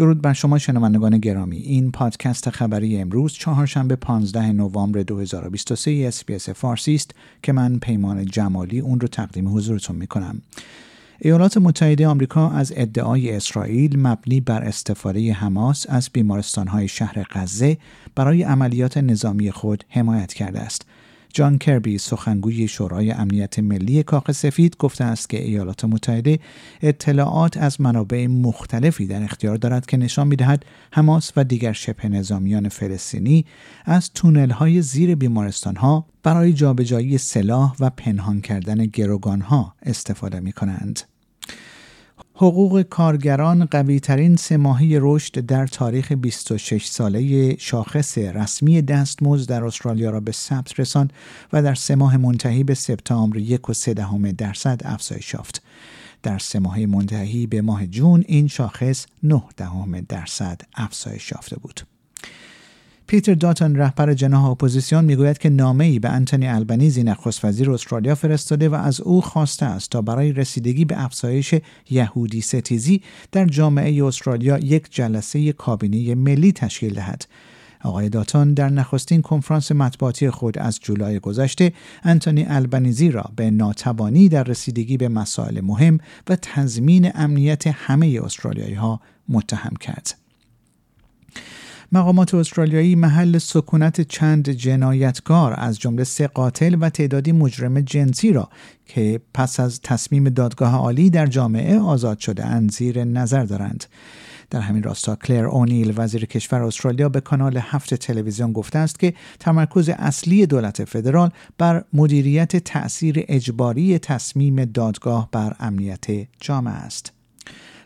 درود بر شما شنوندگان گرامی این پادکست خبری امروز چهارشنبه 15 نوامبر 2023 اسپیس فارسی است که من پیمان جمالی اون رو تقدیم حضورتون می کنم. ایالات متحده آمریکا از ادعای اسرائیل مبنی بر استفاده حماس از بیمارستانهای شهر غزه برای عملیات نظامی خود حمایت کرده است. جان کربی سخنگوی شورای امنیت ملی کاخ سفید گفته است که ایالات متحده اطلاعات از منابع مختلفی در اختیار دارد که نشان می‌دهد حماس و دیگر شبه نظامیان فلسطینی از تونل های زیر بیمارستان ها برای جابجایی سلاح و پنهان کردن گروگان ها استفاده می کنند. حقوق کارگران قوی ترین سه ماهی رشد در تاریخ 26 ساله شاخص رسمی دستمزد در استرالیا را به ثبت رساند و در سه ماه منتهی به سپتامبر یک و سه دهم درصد افزایش یافت. در سه ماه منتهی به ماه جون این شاخص 9 دهم درصد افزایش یافته بود. پیتر داتون رهبر جناح اپوزیسیون می‌گوید که نامه ای به انتونی البانیزی نخست وزیر استرالیا فرستاده و از او خواسته است تا برای رسیدگی به افزایش یهودی ستیزی در جامعه استرالیا یک جلسه کابینه ملی تشکیل دهد. آقای داتون در نخستین کنفرانس مطبوعاتی خود از جولای گذشته انتونی البنیزی را به ناتوانی در رسیدگی به مسائل مهم و تضمین امنیت همه استرالیایی ها متهم کرد. مقامات استرالیایی محل سکونت چند جنایتکار از جمله سه قاتل و تعدادی مجرم جنسی را که پس از تصمیم دادگاه عالی در جامعه آزاد شده اند زیر نظر دارند. در همین راستا کلر اونیل وزیر کشور استرالیا به کانال هفت تلویزیون گفته است که تمرکز اصلی دولت فدرال بر مدیریت تأثیر اجباری تصمیم دادگاه بر امنیت جامعه است.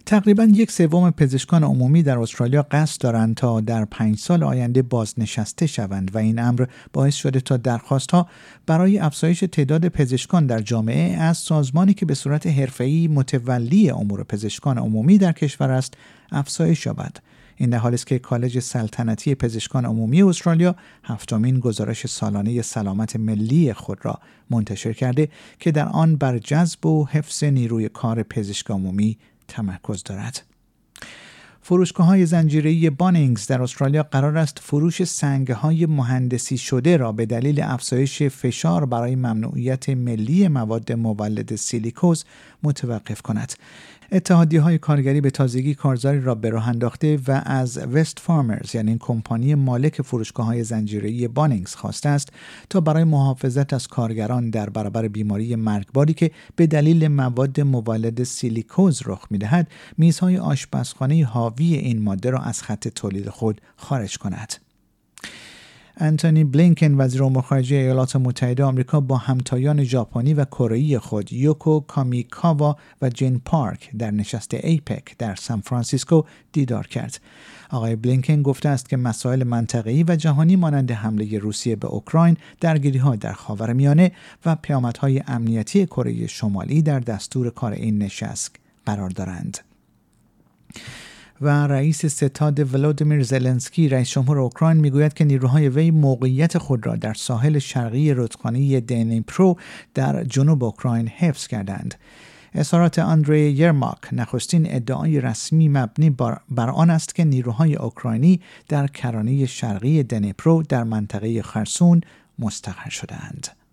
تقریبا یک سوم پزشکان عمومی در استرالیا قصد دارند تا در پنج سال آینده بازنشسته شوند و این امر باعث شده تا درخواست ها برای افزایش تعداد پزشکان در جامعه از سازمانی که به صورت حرفه‌ای متولی امور پزشکان عمومی در کشور است افزایش یابد. این در حالی است که کالج سلطنتی پزشکان عمومی استرالیا هفتمین گزارش سالانه سلامت ملی خود را منتشر کرده که در آن بر جذب و حفظ نیروی کار پزشک عمومی تمرکز دارد. فروشگاه های زنجیری بانینگز در استرالیا قرار است فروش سنگ های مهندسی شده را به دلیل افزایش فشار برای ممنوعیت ملی مواد مولد سیلیکوز متوقف کند. اتحادیه های کارگری به تازگی کارزاری را به راه انداخته و از وست فارمرز یعنی کمپانی مالک فروشگاه های زنجیره بانینگز خواسته است تا برای محافظت از کارگران در برابر بیماری مرگباری که به دلیل مواد مولد سیلیکوز رخ می‌دهد میزهای آشپزخانه حاوی این ماده را از خط تولید خود خارج کند. انتونی بلینکن وزیر امور خارجه ایالات متحده آمریکا با همتایان ژاپنی و کره خود یوکو کامیکاوا و جین پارک در نشست ایپک در سان فرانسیسکو دیدار کرد. آقای بلینکن گفته است که مسائل منطقه‌ای و جهانی مانند حمله روسیه به اوکراین، درگیری ها در خاورمیانه و پیامدهای امنیتی کره شمالی در دستور کار این نشست قرار دارند. و رئیس ستاد ولودیمیر زلنسکی رئیس جمهور اوکراین می‌گوید که نیروهای وی موقعیت خود را در ساحل شرقی رودخانه دنیپرو در جنوب اوکراین حفظ کردند. اظهارات آندری یرماک نخستین ادعای رسمی مبنی بر آن است که نیروهای اوکراینی در کرانه شرقی دنیپرو در منطقه خرسون مستقر شدهاند.